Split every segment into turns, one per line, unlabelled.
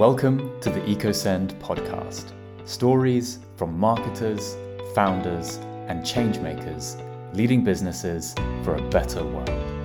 Welcome to the EcoSend podcast. Stories from marketers, founders, and changemakers leading businesses for a better world.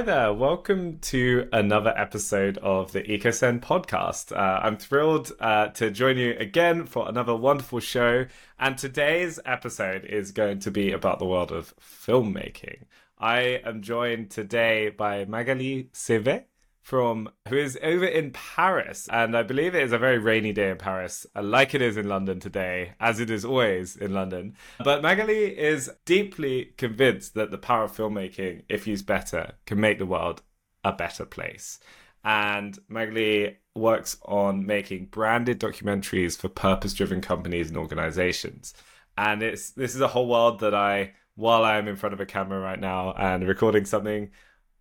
Hi there, welcome to another episode of the EcoSend podcast. Uh, I'm thrilled uh, to join you again for another wonderful show. And today's episode is going to be about the world of filmmaking. I am joined today by Magali Seyvet from who is over in Paris, and I believe it is a very rainy day in Paris, uh, like it is in London today, as it is always in London. But Magali is deeply convinced that the power of filmmaking, if used better, can make the world a better place. And Magali works on making branded documentaries for purpose-driven companies and organizations. And it's this is a whole world that I, while I am in front of a camera right now and recording something,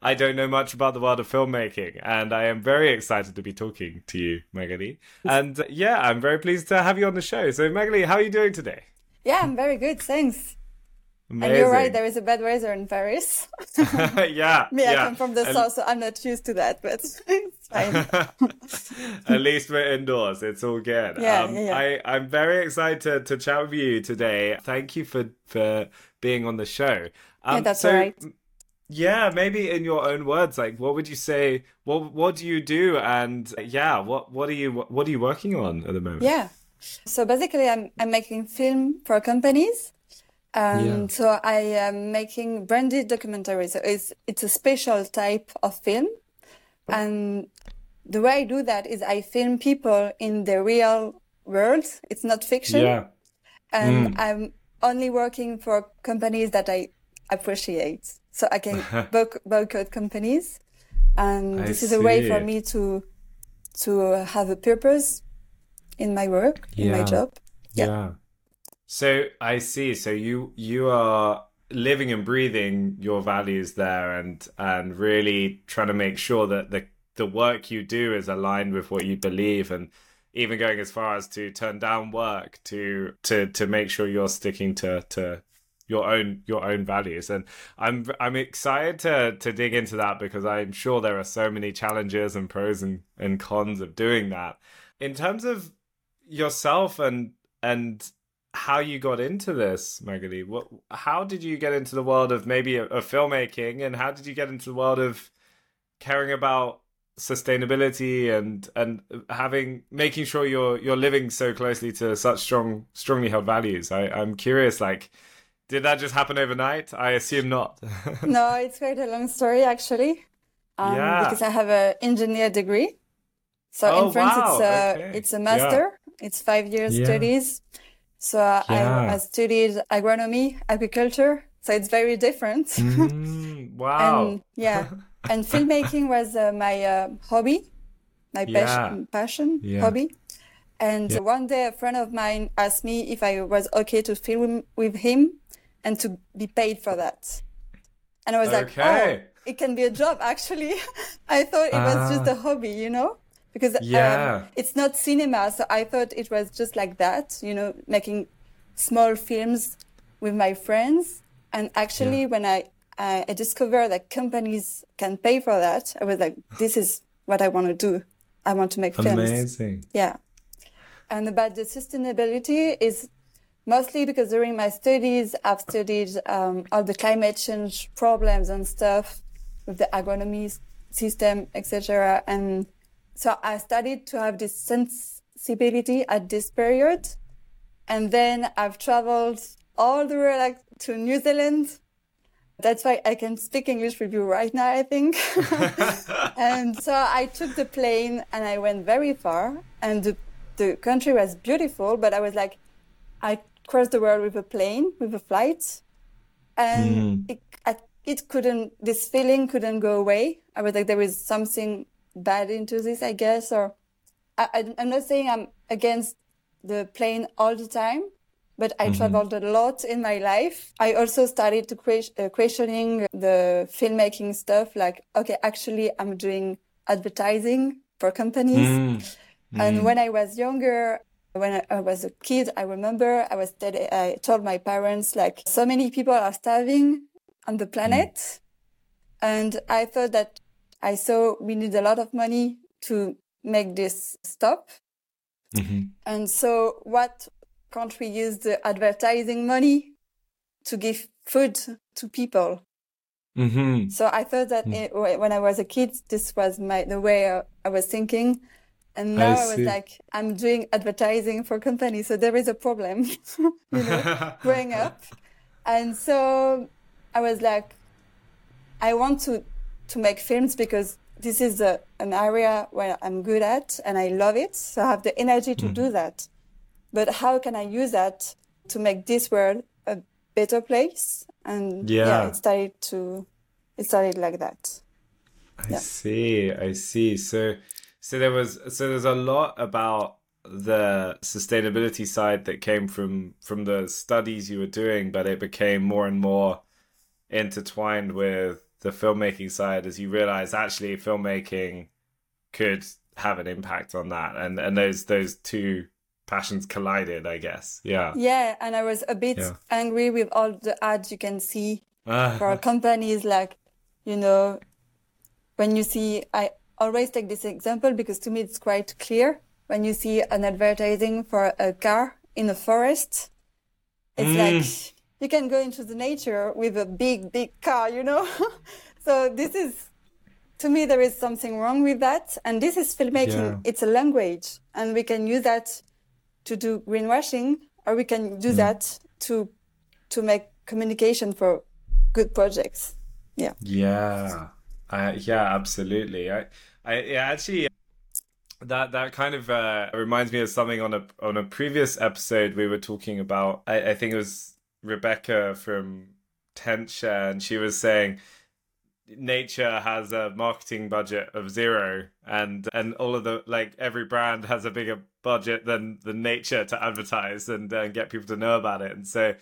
I don't know much about the world of filmmaking, and I am very excited to be talking to you, Magali. And yeah, I'm very pleased to have you on the show. So, Magali, how are you doing today?
Yeah, I'm very good, thanks.
Amazing.
And you're right, there is a bad weather in Paris.
yeah.
Me,
yeah.
I come from the south, so I'm not used to that, but it's fine.
At least we're indoors. It's all good. Um,
Yeah, yeah, yeah.
I, I'm very excited to, to chat with you today. Thank you for, for being on the show. Um,
Yeah, that's
so,
right.
Yeah, maybe in your own words, like what would you say? What what do you do? And yeah, what what are you what are you working on at the moment?
yeah. So basically, I'm, I'm making film for companies. Um,
Yeah.
So I am making branded documentaries. So it's, it's a special type of film. And the way I do that is I film people in the real world. It's not fiction.
Yeah.
and
Mm.
I'm only working for companies that I appreciate. So I can boyc- boycott companies, and
I
this is a way for me to to have a purpose in my work, in my job. Yeah.
Yeah. So I see. So you you are living and breathing your values there and and really trying to make sure that the the work you do is aligned with what you believe and even going as far as to turn down work to to to make sure you're sticking to to your own your own values. And i'm i'm excited to to dig into that because i'm sure there are so many challenges and pros and, and cons of doing that. In terms of yourself and and how you got into this Magali what how did you get into the world of maybe of filmmaking and how did you get into the world of caring about sustainability and and having making sure you're you're living so closely to such strong strongly held values? I i'm curious like did that just happen overnight i assume not
no, it's quite a long story actually, um,
Yeah.
because I have an engineer degree. So
Oh,
in France,
wow.
it's a
Okay.
it's a master. It's five years
Yeah.
studies. So uh,
Yeah.
I, I studied agronomy, agriculture. So it's very different.
Mm, wow
and yeah and filmmaking was uh, my uh, hobby my
Yeah.
passion, passion
Yeah.
hobby and
Yeah.
one day a friend of mine asked me if i was okay to film with him and to be paid for that. And i was like
Okay.
oh it can be a job actually. I thought it was just
Ah.
a hobby you know? Because
Yeah.
um, it's not cinema so i thought it was just like that you know making small films with my friends. And actually when i i I discovered that companies can pay for that i was like this is what i want to do. I want to make films.
Amazing.
Yeah. And about the sustainability is mostly because during my studies i've studied um, all the climate change problems and stuff with the agronomy system etc and so i started to have this sensibility at this period and then i've traveled all the way like to new zealand that's why I can speak English with you right now, I think. and so I took the plane and I went very far. And the, the country was beautiful, but I was like, I crossed the world with a plane, with a flight. And it, I, it couldn't, this feeling couldn't go away. I was like, there is something bad into this, I guess. Or I, I'm not saying I'm against the plane all the time, but I traveled a lot in my life. I also started to que- uh, questioning the filmmaking stuff. Like, okay, actually, I'm doing advertising. for companies.
Mm.
And when I was younger, when I, was a kid, I remember I was tell- I told my parents like so many people are starving on the planet, and I thought that I saw we need a lot of money to make this stop.
Mhm.
And so, what can't we use the advertising money to give food to people?
Mhm.
So I thought that it, when I was a kid, this was my the way I was thinking, and now I, was
see.
like, I'm doing advertising for companies, so there is a problem, you know, growing up, and so I was like, I want to to make films because this is a, an area where I'm good at and I love it, so I have the energy to hmm. do that. But how can I use that to make this world a better place? And yeah,
Yeah.
it started to it started like that.
I see. I see. So, so there was so there's a lot about the sustainability side that came from from the studies you were doing, but it became more and more intertwined with the filmmaking side as you realize actually filmmaking could have an impact on that, and and those those two passions collided, I guess. Yeah.
Yeah, and I was a bit
Yeah.
angry with all the ads you can see
Ah,
for companies like, you know, when you see, I always take this example because to me it's quite clear. When you see an advertising for a car in a forest, it's
Mm.
like you can go into the nature with a big, big car, you know? so this is, to me, there is something wrong with that. And this is filmmaking.
Yeah.
It's a language and we can use that to do greenwashing or we can
Mm.
do that to, to make communication for good projects. Yeah.
Yeah, I, yeah, absolutely. I, I yeah, actually, that that kind of uh, reminds me of something on a on a previous episode we were talking about. I, I think it was Rebecca from Tensha, and she was saying nature has a marketing budget of zero and and all of the like every brand has a bigger budget than the nature to advertise and uh, get people to know about it and so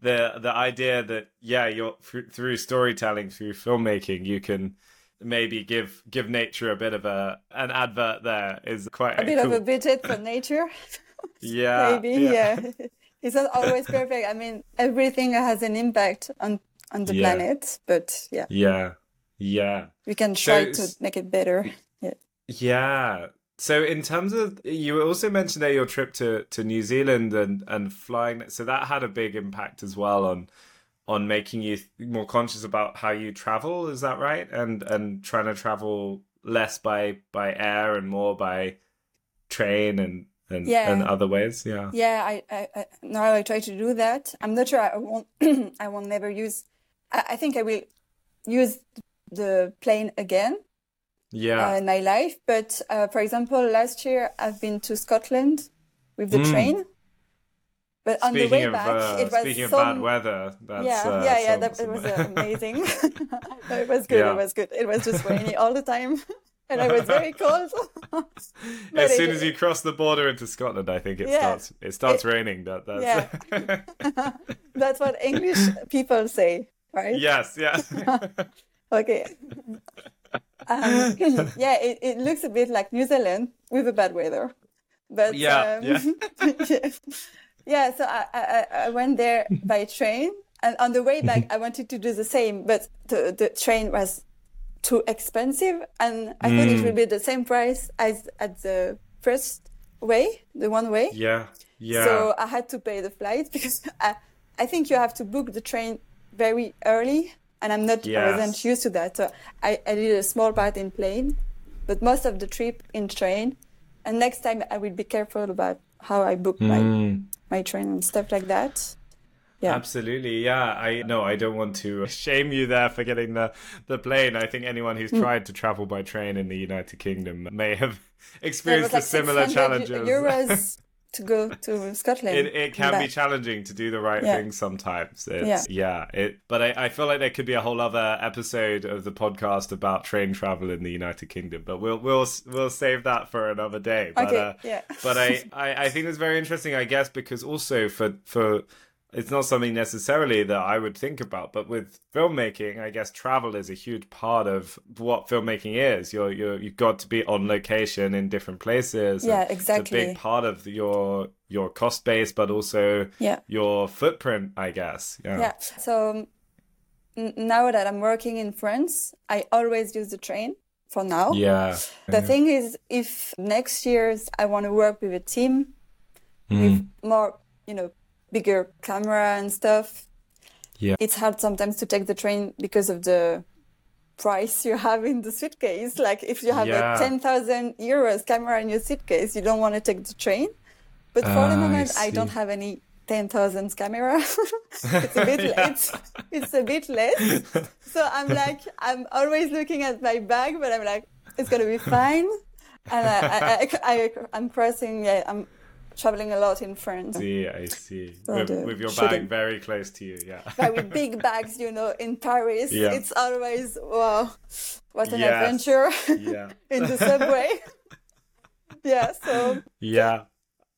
the the idea that yeah you're through storytelling through filmmaking you can maybe give give nature a bit of a an advert there is quite
A bit
cool.
of a budget for nature.
yeah
Maybe, yeah. it's not always perfect. I mean, everything has an impact on, on the
Yeah.
planet, but yeah,
yeah yeah
we can try
So-
to make it better. Yeah.
Yeah. So in terms of you also mentioned there your trip to, to New Zealand and, and flying so that had a big impact as well on on making you more conscious about how you travel, is that right? And and trying to travel less by by air and more by train and and,
Yeah.
and other ways. Yeah.
Yeah, I, I, I now I try to do that. I'm not sure I won't I will never use I, I think I will use the plane again
Yeah.
uh, in my life. But uh, for example, last year I've been to Scotland with the
Mm.
train. But on the
speaking
way
of
back,
uh,
it was
speaking
some...
of bad weather, that's
yeah,
uh,
yeah, yeah. That it was uh, amazing. It was good.
Yeah.
It was good. It was just rainy all the time, and I was very cold.
As soon
it-
as you cross the border into Scotland, I think it
Yeah.
starts it starts
It-
raining. That that's
That's what English people say, right?
yes, yeah.
Okay. Um, yeah, it, it looks a bit like New Zealand with the bad weather, but
Yeah,
um, yeah. Yeah. So I, I I went there by train, and on the way back I wanted to do the same, but the the train was too expensive, and I thought it
Mm.
would be the same price as at the first way, the one way.
Yeah, yeah.
So I had to pay the flight because I, I think you have to book the train very early, and I'm not I wasn't used to that. So I, I did a small part in plane, but most of the trip in train. And next time I will be careful about how I book
Mm,
my train and stuff like that. Yeah.
absolutely, yeah. I no, I don't want to shame you there for getting the the plane. I think anyone
Mm.
who's tried to travel by train in the United Kingdom may have experienced
like
a similar
600
challenges.
euros to go to Scotland.
It, it can be challenging to do the right
Yeah.
thing sometimes. It's, yeah. It, but I, I feel like there could be a whole other episode of the podcast about train travel in the United Kingdom. But we'll we'll we'll save that for another day. But,
Okay,
uh,
yeah.
but I, I, I think it's very interesting, I guess, because also for for it's not something necessarily that I would think about, but with filmmaking, I guess travel is a huge part of what filmmaking is. You're you're you've got to be on location in different places.
Yeah, exactly.
It's a big part of your your cost base, but also
Yeah.
your footprint, I guess. Yeah.
Yeah. So n- now that I'm working in France, I always use the train for now.
Yeah.
The thing is, if next year's I want to work with a team mm. with more, you know, bigger camera and stuff,
Yeah.
it's hard sometimes to take the train because of the price you have in the suitcase. Like if you have
Yeah.
a 10,000 euros camera in your suitcase, you don't want to take the train. But for
Ah, I
the moment, I, don't have any 10,000 camera. it's a bit, it's, it's a bit less. So I'm like, I'm always looking at my bag, but I'm like, it's going to be fine. And I, I, I, I, I'm crossing, yeah, I'm traveling a lot in France.
see, I see.
So
With, with your
shooting.
bag very close to you, yeah.
With big bags, you know, in Paris,
Yeah.
it's always, wow, what an
Yes.
adventure
Yeah.
in the subway. yeah, so
Yeah.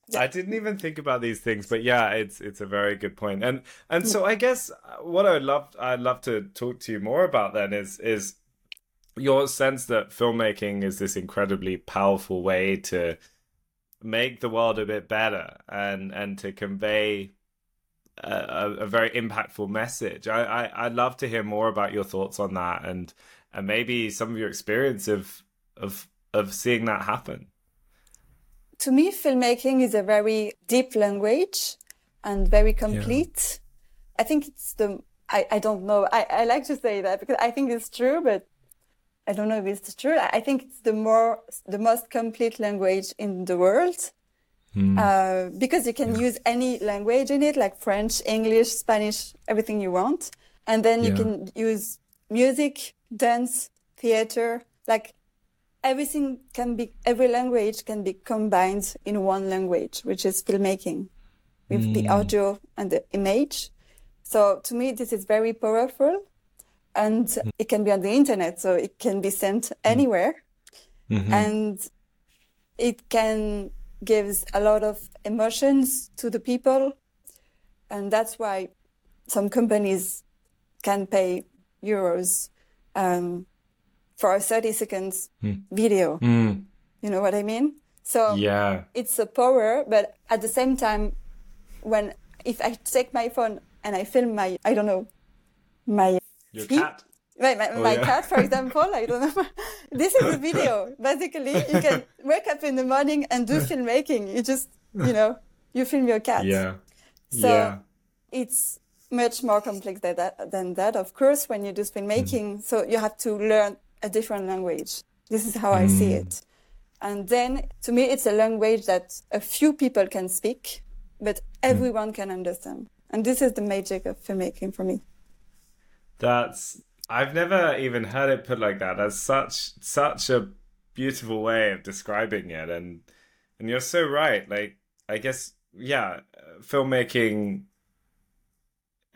Yeah.
I didn't even think about these things, but yeah, it's it's a very good point. And and so I guess what I'd love I'd love to talk to you more about then is is your sense that filmmaking is this incredibly powerful way to make the world a bit better and and to convey a, a, very impactful message. I, I I'd love to hear more about your thoughts on that and and maybe some of your experience of of of seeing that happen.
to me, filmmaking is a very deep language and very complete. I think it's the, I, I don't know, I, I like to say that because I think it's true, but I don't know if it's true. I think it's the more, the most complete language in the world. Uh, because you can use any language in it, like French, English, Spanish, everything you want. And then you
Yeah.
can use music, dance, theater, like everything can be, every language can be combined in one language, which is filmmaking with the audio and the image. So to me, this is very powerful and mm-hmm. it can be on the internet. So it can be sent mm-hmm. anywhere mm-hmm. and it can gives a lot of emotions to the people. And that's why some companies can pay euros um, for a 30 seconds hmm. video. Hmm. You know what I mean? So
Yeah.
it's a power, but at the same time, when if I take my phone and I film my, I don't know, my
Your cat.
my, my, my
Oh, yeah.
cat, for example, I don't know. this is a video. Basically, you can wake up in the morning and do filmmaking. You just, you know, you film your cat.
Yeah.
So
yeah.
it's much more complex than that, than that, of course, when you do filmmaking. Mm. So you have to learn a different language. This is how I see mm. it. And then to me, it's a language that a few people can speak, but mm. everyone can understand. And this is the magic of filmmaking for me.
That's I've never even heard it put like that. That's such such a beautiful way of describing it and and you're so right. Like I guess yeah, filmmaking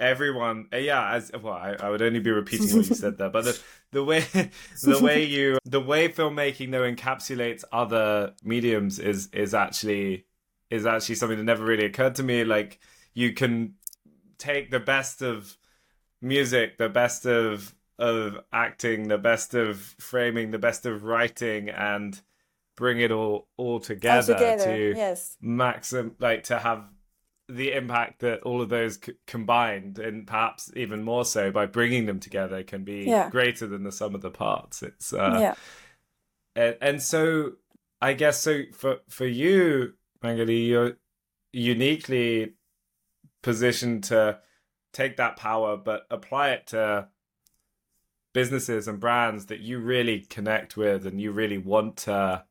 everyone uh, yeah as well I, I would only be repeating what you said there but the, the way the way you the way filmmaking though encapsulates other mediums is is actually is actually something that never really occurred to me like you can take the best of music the best of of acting the best of framing the best of writing and bring it all all together,
Altogether,
to
yes.
maxim like to have the impact that all of those c- combined and perhaps even more so by bringing them together can be
Yeah.
greater than the sum of the parts it's uh
yeah.
and, and so I guess so for for you, Magali, you're uniquely positioned to take that power but apply it to businesses and brands that you really connect with and you really want to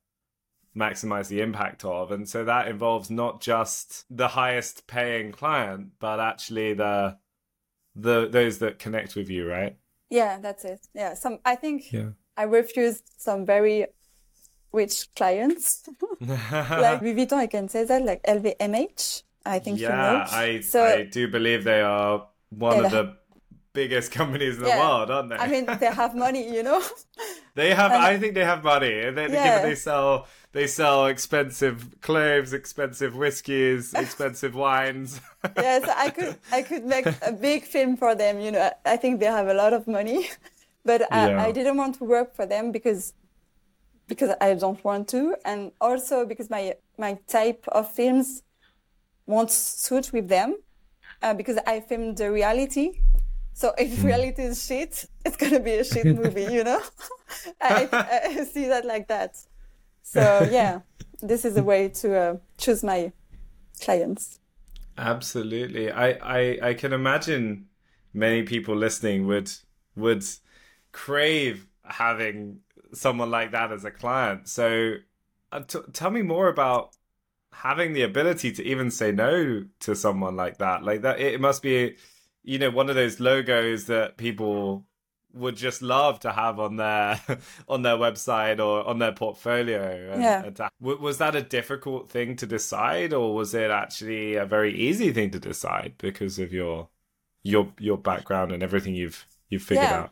maximize the impact of and so that involves not just the highest paying client but actually the the those that connect with you right
Yeah, that's it. Yeah. Some, I think
yeah
I refused some very rich clients. like Louis Vuitton, I can say that, like LVMH. I think
yeah. I
So-
I do believe they are one of the biggest companies in the world, aren't they?
I mean, they have money, you know.
they have.
and-
I think they have money. They, they-
Yeah.
they sell. They sell expensive clothes, expensive whiskies, expensive wines.
yes, I could I could make a big film for them. You know, I think they have a lot of money, but I,
Yeah.
I didn't want to work for them because because I don't want to, and also because my my type of films won't suit with them, uh, because I filmed the reality. So if reality is shit, it's gonna be a shit movie, you know. I, I, I see that like that. So yeah, this is a way to uh, choose my clients.
Absolutely. I, I I can imagine many people listening would would crave having someone like that as a client. So uh, t- tell me more about having the ability to even say no to someone like that. Like that it must be you know one of those logos that people would just love to have on their on their website or on their portfolio. And,
Yeah.
and that- w- was that a difficult thing to decide, or was it actually a very easy thing to decide because of your your your background and everything you've you've figured
Yeah.
out?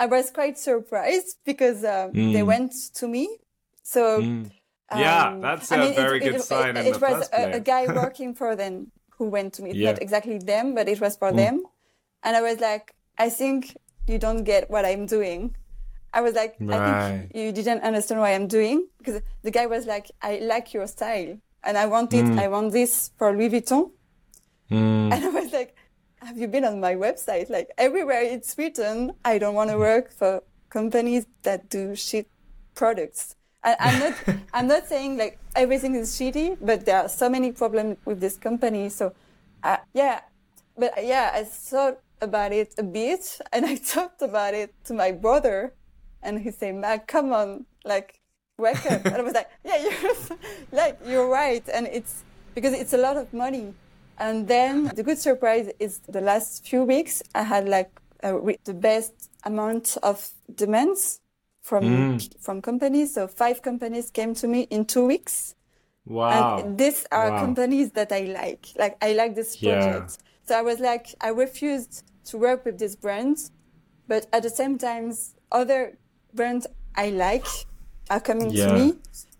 I was quite surprised because um, they
Mm.
went to me. So
Yeah,
um,
that's
I
a
mean, it-
very
it,
good
it,
sign
It, it was a, a guy working for them who went to me.
Yeah. Mm.
not exactly them, but it was for them. And I was like, I think you don't get what I'm doing. I was like, I think you didn't understand what I'm doing because the guy was like, I like your style and I want it.
Mm.
I want this for Louis Vuitton. And I was like, have you been on my website? Like everywhere it's written, I don't want to work for companies that do shit products. And I'm not, I'm not saying like everything is shitty, but there are so many problems with this company. So, uh, yeah, but yeah, I thought about it a bit and I talked about it to my brother and he said, Mac, come on, like, wake up. and I was like, yeah, you're, like, you're right. And it's because it's a lot of money. And then the good surprise is the last few weeks, I had like the best amount of demands from, mm. from companies. So five companies came to me in two weeks.
Wow.
And these are
Wow.
companies that I like. Like I like this project. Yeah. So I was like, I refused to work with these brands, but at the same time, other brands I like are coming
Yeah.
to me.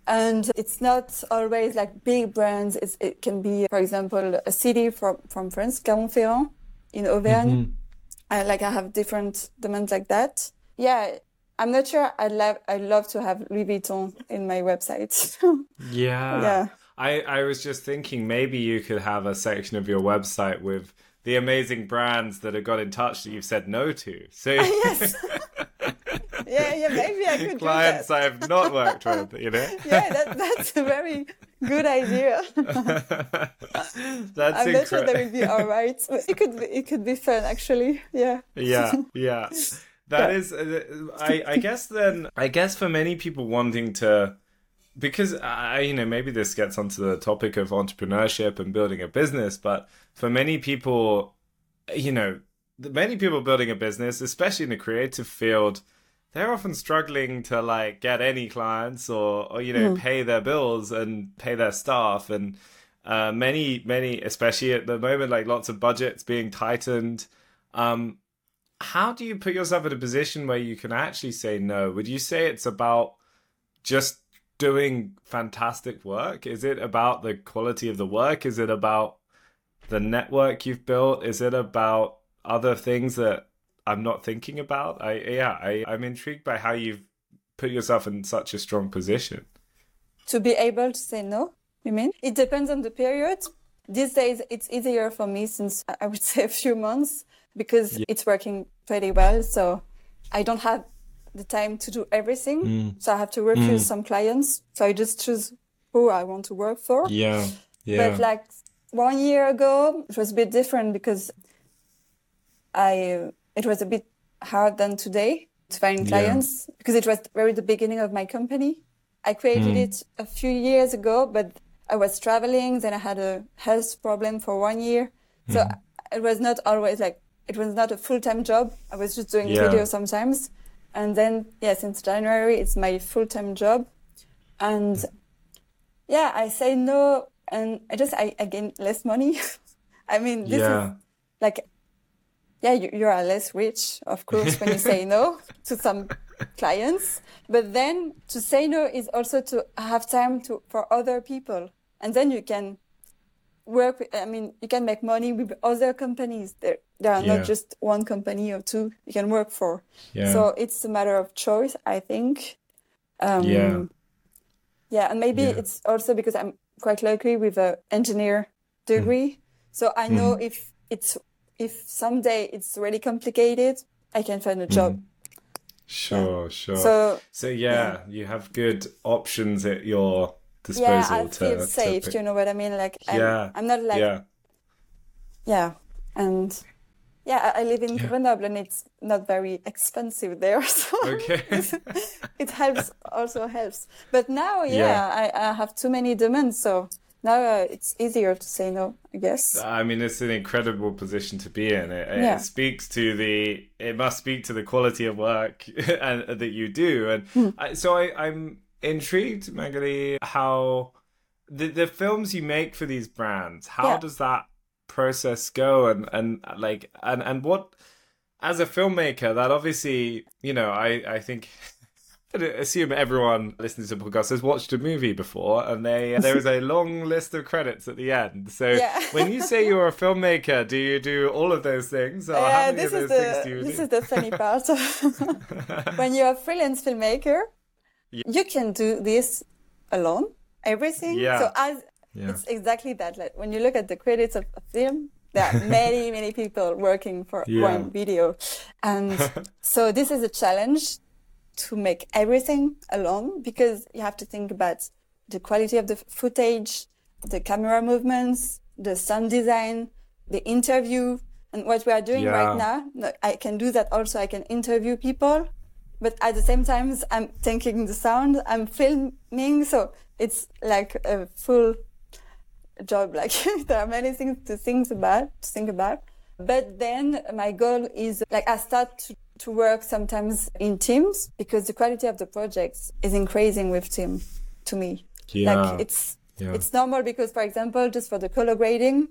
And it's not always like big brands. It's, it can be, for example, a city from, from France, Clermont-Ferrand in Auvergne. Mm-hmm. I like I have different demands like that. Yeah, I'm not sure. I'd love I'd love to have Louis Vuitton in my website.
Yeah.
Yeah.
I, I was just thinking maybe you could have a section of your website with the amazing brands that have got in touch that you've said no to. So
yes. yeah, yeah, maybe I could
clients
do that.
I have not worked with, you know?
Yeah, that, that's a very good idea.
That's
I'm not sure that would be all right. It could be, it could be fun actually. Yeah.
yeah, yeah. That is, uh, I, I guess then, I guess for many people wanting to, because I, you know, maybe this gets onto the topic of entrepreneurship and building a business, but for many people, you know, many people building a business, especially in the creative field, they're often struggling to like get any clients or, or you know, pay their bills and pay their staff and. Uh, many, many, especially at the moment, like lots of budgets being tightened. Um, how do you put yourself in a position where you can actually say no? Would you say it's about just doing fantastic work? Is it about the quality of the work? Is it about the network you've built? Is it about other things that I'm not thinking about? I yeah, I, I'm intrigued by how you've put yourself in such a strong position.
To be able to say no, you mean? It depends on the period. These days, it's easier for me since I would say a few months because it's working pretty well. So I don't have the time to do everything. Mm. So I have to refuse mm. some clients. So I just choose who I want to work for.
Yeah, yeah.
But like one year ago, it was a bit different because I it was a bit hard than today to find
Yeah.
clients because it was very the beginning of my company. I created mm. it a few years ago, but I was traveling. Then I had a health problem for one year, so it was not always like it was not a full time job. I was just doing
Yeah.
video sometimes, and then yeah, since January it's my full time job, and yeah, I say no, and I just I, I gain less money. I mean, this
yeah,
is like yeah, you, you are less rich, of course, when you say no to some clients. But then to say no is also to have time to for other people, and then you can work. With, I mean, you can make money with other companies. There, there are
Yeah.
not just one company or two you can work for.
Yeah.
So it's a matter of choice, I think. Um,
Yeah.
Yeah, and maybe
Yeah.
it's also because I'm quite lucky with a engineer degree. So I know
Mm-hmm.
if it's if someday it's really complicated, I can find a job.
Sure, sure. So,
So
yeah, you have good options at your disposal
yeah, I
to,
feel
to
safe.
pick-
you know what I mean? Like I'm,
Yeah,
I'm not like yeah,
yeah.
and yeah, I I live in Grenoble and it's not very expensive there. So
Okay.
it helps also helps but now yeah,
Yeah.
I, I have too many demands so now uh, it's easier to say no i guess
I mean, it's an incredible position to be in. It,
Yeah.
it speaks to the. It must speak to the quality of work and that you do. And
Hmm.
I, so I, I'm intrigued, Magali, how the the films you make for these brands. How
Yeah.
does that process go? And and like and and what as a filmmaker, that obviously you know I I think. I assume everyone listening to the podcast has watched a movie before, and they there is a long list of credits at the end. So
Yeah.
when you say you're a filmmaker, do you do all of those things? Or how
yeah
many
this is
those things do
the this
do?
is the funny part when you're a freelance filmmaker you can do this alone everything
Yeah.
so as
Yeah.
it's exactly that like when you look at the credits of a film there are many many people working for
Yeah.
one video and so this is a challenge to make everything alone because you have to think about the quality of the footage the camera movements the sound design the interview and what we are doing
Yeah.
right now i can do that also i can interview people but at the same time i'm taking the sound i'm filming so it's like a full job like there are many things to think about to think about but then my goal is like i start to, to work sometimes in teams because the quality of the projects is increasing with team to me
Yeah.
like it's
Yeah.
it's normal because for example just for the color grading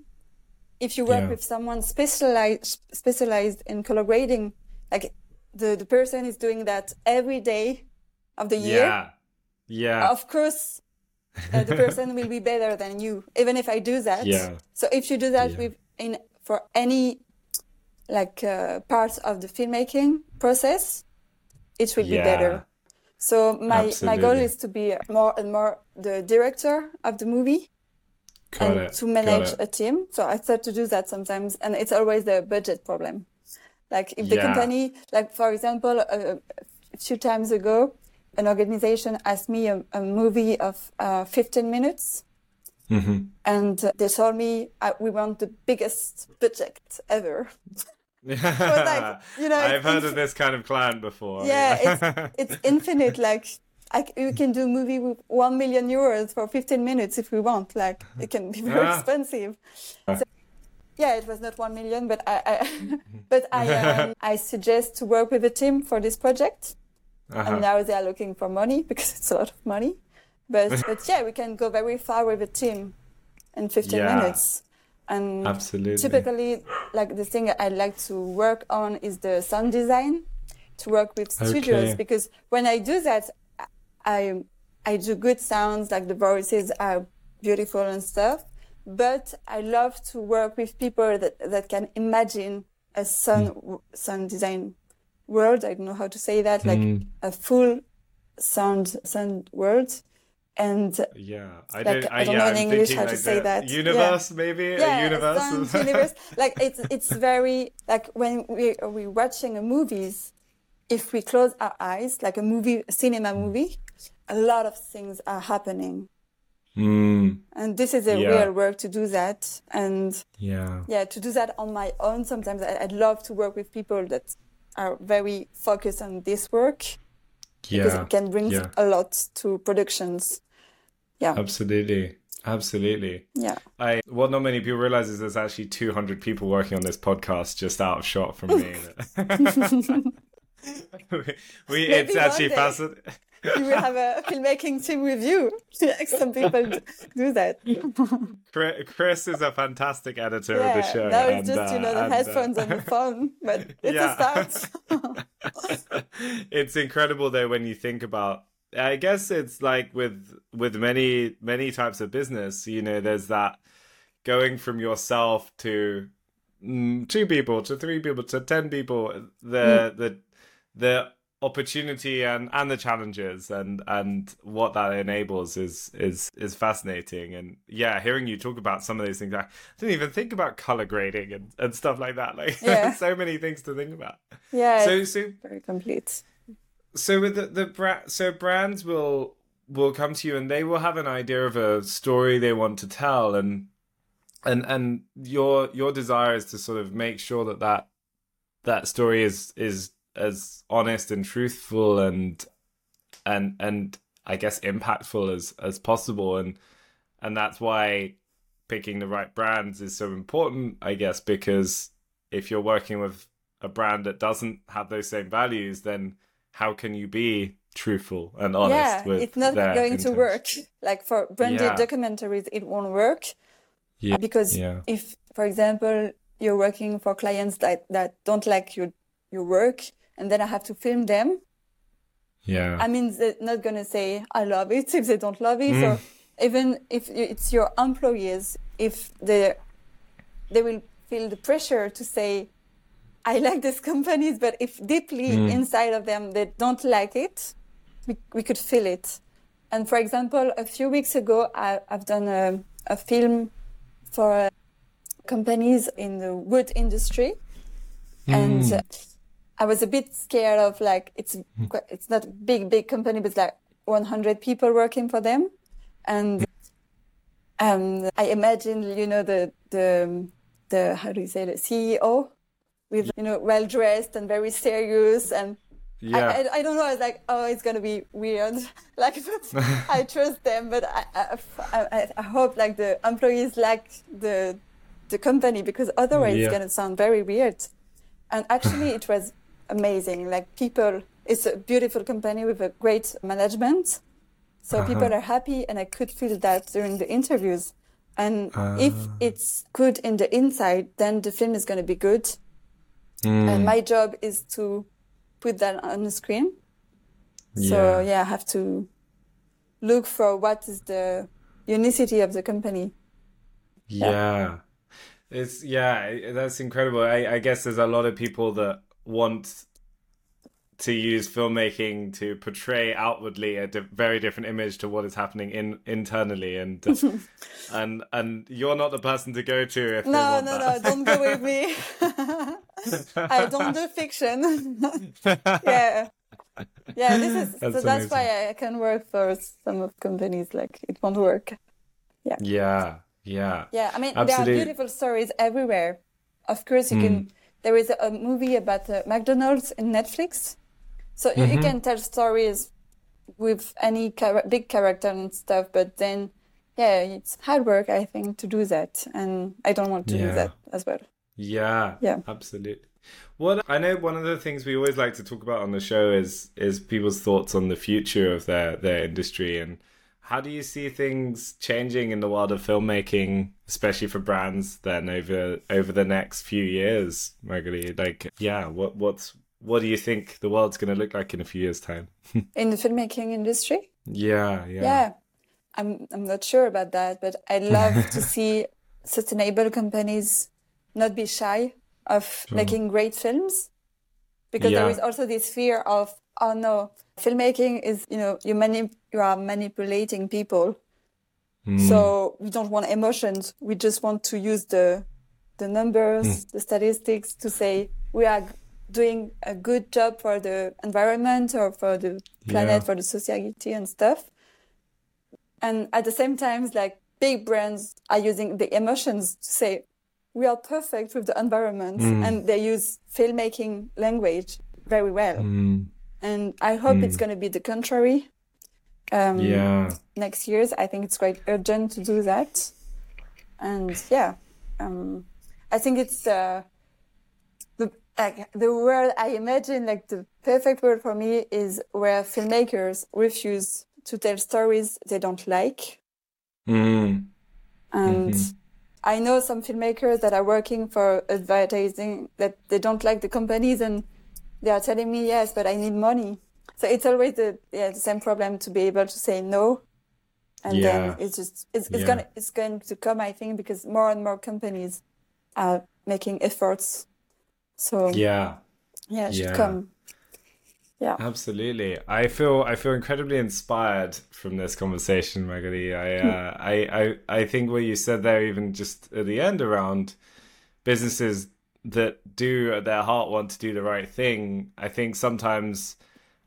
if you work
Yeah.
with someone specialized specialized in color grading like the, the person is doing that every day of the year
yeah. Yeah.
of course uh, the person will be better than you even if i do that
Yeah.
so if you do that
Yeah.
with in for any like uh, parts of the filmmaking process it will
Yeah.
be better so my my goal is to be more and more the director of the movie
Got
and
it.
to manage a team. So I start to do that sometimes, and it's always the budget problem. Like if the
Yeah.
company, like for example, a, a few times ago, an organization asked me a, a movie of uh, 15 minutes,
Mhm.
and uh, they told me uh, we want the biggest budget ever. like, you know,
I've heard of this kind of client before.
Yeah, it's it's infinite. Like I, we can do a movie with one million euros for 15 minutes if we want. Like it can be very
Ah.
expensive. So, yeah, it was not one million, but I, I but I um, I suggest to work with a team for this project.
Uh-huh.
And now they are looking for money because it's a lot of money. But but yeah, we can go very far with a team in 15
Yeah.
minutes. And
Absolutely.
typically like the thing i like to work on is the sound design to work with studios
Okay.
because when i do that i i do good sounds like the voices are beautiful and stuff but i love to work with people that that can imagine a sound sound design world i don't know how to say that like
Mm.
a full sound sound world and
Yeah, I
Like,
don't.
I don't
yeah,
know in
I'm
English how to
like
say
the
that. Yeah.
Universe, maybe
yeah,
a universe.
sound universe. Like it's it's very like when we we're watching a movies, if we close our eyes, like a movie, a cinema movie, a lot of things are happening,
Mm,
and this is a
Yeah.
real work to do that. And
yeah.
yeah, to do that on my own, sometimes I, I'd love to work with people that are very focused on this work because it can bring
yeah.
a lot to productions. Yeah,
Absolutely. Absolutely.
yeah.
I what not many people realize is there's actually 200 people working on this podcast just out of shot from me. we, we- it's actually fascinating.
You will have a filmmaking team with you. Some people do that.
Chris is a fantastic editor
yeah,
of the show.
Now it's just, you know, the and, headphones uh, on the phone, but it's yeah. a start.
it's incredible though when you think about I guess it's like with with many many types of business, you know, there's that going from yourself to mm, two people to three people to ten people the mm. the the opportunity and and the challenges and and what that enables is is is fascinating. And yeah hearing you talk about some of these things i didn't even think about color grading and, and stuff like that. Like yeah. so many things to think about.
Yeah so so very complete.
So with the the bra- so brands will will come to you and they will have an idea of a story they want to tell. And and and your your desire is to sort of make sure that that that story is is as honest and truthful and and and I guess impactful as as possible and and that's why picking the right brands is so important I guess because if you're working with a brand that doesn't have those same values then how can you be truthful and honest
yeah, it's not going intention. to work like for branded yeah. documentaries it won't work yeah. because yeah. if for example you're working for clients that that don't like your your work and then I have to film them.
Yeah.
I mean, they're not going to say, I love it if they don't love it. Mm. Or even if it's your employees, if they, they will feel the pressure to say, I like these companies, but if deeply mm. inside of them they don't like it, we, we could feel it. And for example, a few weeks ago, I, have done a, a film for uh, companies in the wood industry. Mm. And uh, I was a bit scared of like it's hmm. it's not a big big company, but like 100 people working for them, and um, I imagine you know the the the how do you say the CEO with you know well dressed and very serious and yeah. I, I, I, don't know. I was like, oh, it's gonna be weird. like, but I trust them, but I, I, I, hope like the employees like the the company because otherwise yeah. it's gonna sound very weird. And actually, it was amazing. Like people, it's a beautiful company with a great management. So uh-huh. people are happy, and I could feel that during the interviews. And uh. if it's good in the inside, then the film is going to be good. Mm. And my job is to put that on the screen. Yeah. So yeah, I have to look for what is the unicity of the company.
Yeah. yeah. It's yeah, that's incredible. I, I guess there's a lot of people that want to use filmmaking to portray outwardly a di- very different image to what is happening in internally and and and you're not the person to go to if
no
no
that. no don't go with me i don't do fiction yeah yeah this is that's so that's amazing. why i can work for some of companies like it won't work yeah
yeah yeah
yeah i mean Absolutely. there are beautiful stories everywhere of course you mm. can there is a, movie about uh, McDonald's in Netflix. So mm-hmm. you can tell stories with any char- big character and stuff, but then, yeah, it's hard work, I think, to do that. And I don't want to yeah. do that as well.
Yeah. Yeah. Absolutely. Well, I know one of the things we always like to talk about on the show is is people's thoughts on the future of their their industry and how do you see things changing in the world of filmmaking, especially for brands? Then over over the next few years, Magali, like, yeah, what what's what do you think the world's going to look like in a few years' time?
in the filmmaking industry?
Yeah, yeah,
yeah. I'm I'm not sure about that, but I love to see sustainable companies not be shy of sure. making great films, because yeah. there is also this fear of oh no, filmmaking is you know you many you are manipulating people. Mm. So we don't want emotions. We just want to use the the numbers, mm. the statistics to say we are doing a good job for the environment or for the planet, yeah. for the society and stuff. And at the same time, like big brands are using the emotions to say we are perfect with the environment mm. and they use filmmaking language very well. Mm. And I hope it's hmm. going to be the contrary um, yeah. next years. I think it's quite urgent to do that. And yeah, um, I think it's uh, the, like the word I imagine, like the perfect word for me is where filmmakers refuse to tell stories they don't like.
Mm.
And I know some filmmakers that are working for advertising that they don't like the companies and they are telling me, yes, but I need money. So it's always the, yeah, the same problem to be able to say no. And
Yeah.
then it's just, it's, it's
Yeah.
gonna, it's going to come, I think, because more and more companies are making efforts. So
Yeah.
yeah, it should come. Yeah.
Absolutely. I feel I feel incredibly inspired from this conversation, Magali. I, uh, I I I think what you said there, even just at the end around businesses that do at their heart want to do the right thing. I think sometimes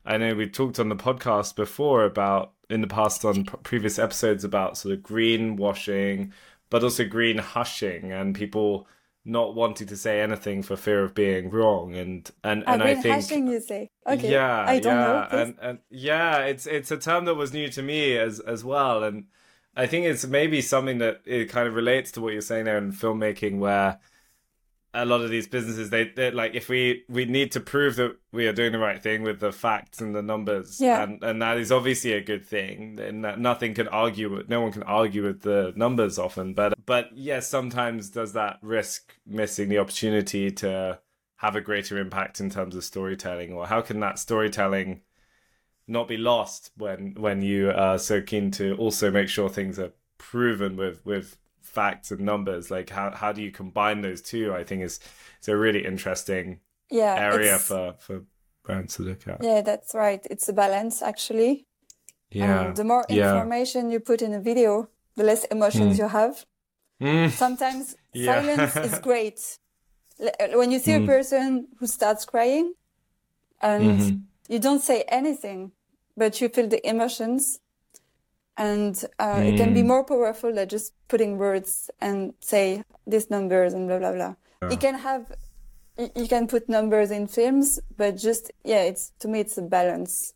I know we've talked on the podcast before about in the past on p- previous episodes about sort of greenwashing, but also green hushing and people not wanting to say anything for fear of being wrong and and
Ah,
and I think
hashing, you say. Okay.
yeah,
I don't
yeah,
know. this.
and and yeah, it's it's a term that was new to me as as well, and I think it's maybe something that it kind of relates to what you're saying there in filmmaking, where a lot of these businesses they they like if we we need to prove that we are doing the right thing with the facts and the numbers,
Yeah.
and and that is obviously a good thing, and that nothing can argue with, no one can argue with the numbers often, but but yes, sometimes does that risk missing the opportunity to have a greater impact in terms of storytelling or how can that storytelling not be lost when when you are so keen to also make sure things are proven with with facts and numbers like how how do you combine those two i think is it's a really interesting
yeah,
area for for brands to look at
Yeah, that's right. It's a balance, actually.
yeah
And the more
yeah.
information you put in a video, the less emotions you have.
Mm.
Sometimes
Yeah.
silence is great. When you see
Mm.
a person who starts crying and
Mhm.
you don't say anything, but you feel the emotions, and uh, it can be
Mm.
more powerful than just putting words and say these numbers and blah blah blah. You can have you can put numbers in films, but just yeah, it's to me it's a balance,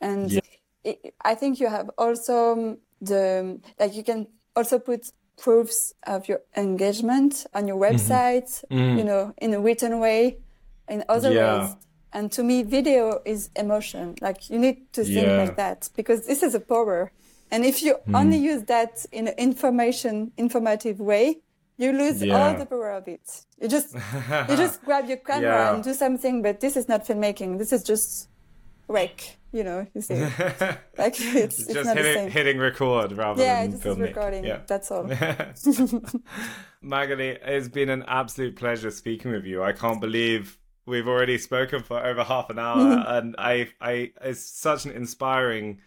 and
Yeah.
it, I think you have also um, the like you can also put proofs of your engagement on your
Mm-hmm.
website, you know, in a written way, in other
Yeah.
ways. And to me, video is emotion. Like you need to think
Yeah.
like that because this is a power. And if you
Mm.
only use that in an information, informative way, you lose all the power of it. You just you just grab your camera
Yeah.
and do something, but this is not filmmaking. This is just rec. You know, you see, like it's, it's
just
not the
hitting, hitting record rather
yeah,
than filming
recording.
yeah
That's all.
Magali, it's been an absolute pleasure speaking with you. I can't believe we've already spoken for over half an hour, and I, I, it's such an inspiring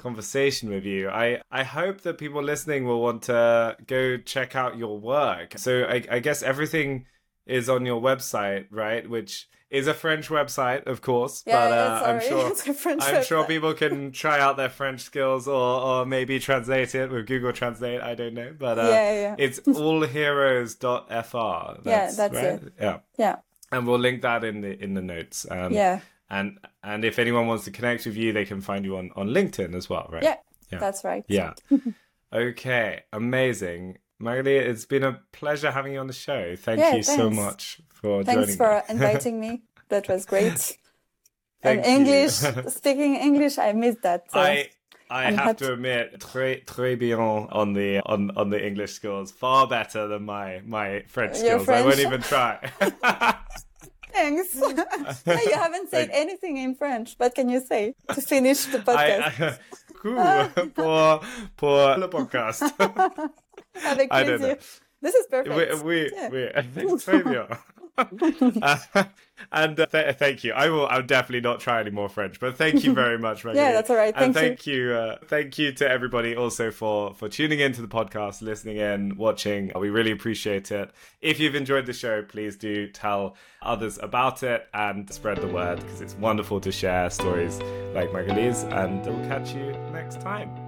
conversation with you. I, I hope that people listening will want to go check out your work. So I, I guess everything is on your website, right? Which is a French website, of course,
Yeah,
but uh, I'm sure
It's a French
I'm sure people can try out their French skills or, or maybe translate it with Google Translate. I don't know, but uh,
Yeah, yeah.
it's allheroes.fr.
Yeah, that's
right?
it.
Yeah,
Yeah,
and we'll link that in the in the notes. Um,
yeah,
and and if anyone wants to connect with you, they can find you on on LinkedIn as well, right?
yeah.
Yeah.
That's right.
Yeah. okay, amazing. Magali, it's been a pleasure having you on the show. Thank
Yeah,
you so much for joining
Thanks
for
inviting me. That was great. And. English, speaking English, I missed that. So.
I I
I'm
have
happy-
to admit, très très bien on the on on the English skills, far better than my my French
Your
skills. I won't even try.
Thanks. Mm. Hey, you haven't said anything in French. What can you say to finish the podcast?
I, I, cool pour pour le podcast.
Avec
I don't know.
plaisir. This is perfect.
oui, oui,
Yeah.
oui. Très bien. Uh, and uh, th- thank you. I will. I'll definitely not try any more French. But thank you very much, Magali.
Yeah, that's all right.
and
Thank
thank you. uh, thank you to everybody also for for tuning in to the podcast, listening in, watching. We really appreciate it. If you've enjoyed the show, please do tell others about it and spread the word because it's wonderful to share stories like Magali's. And we'll catch you next time.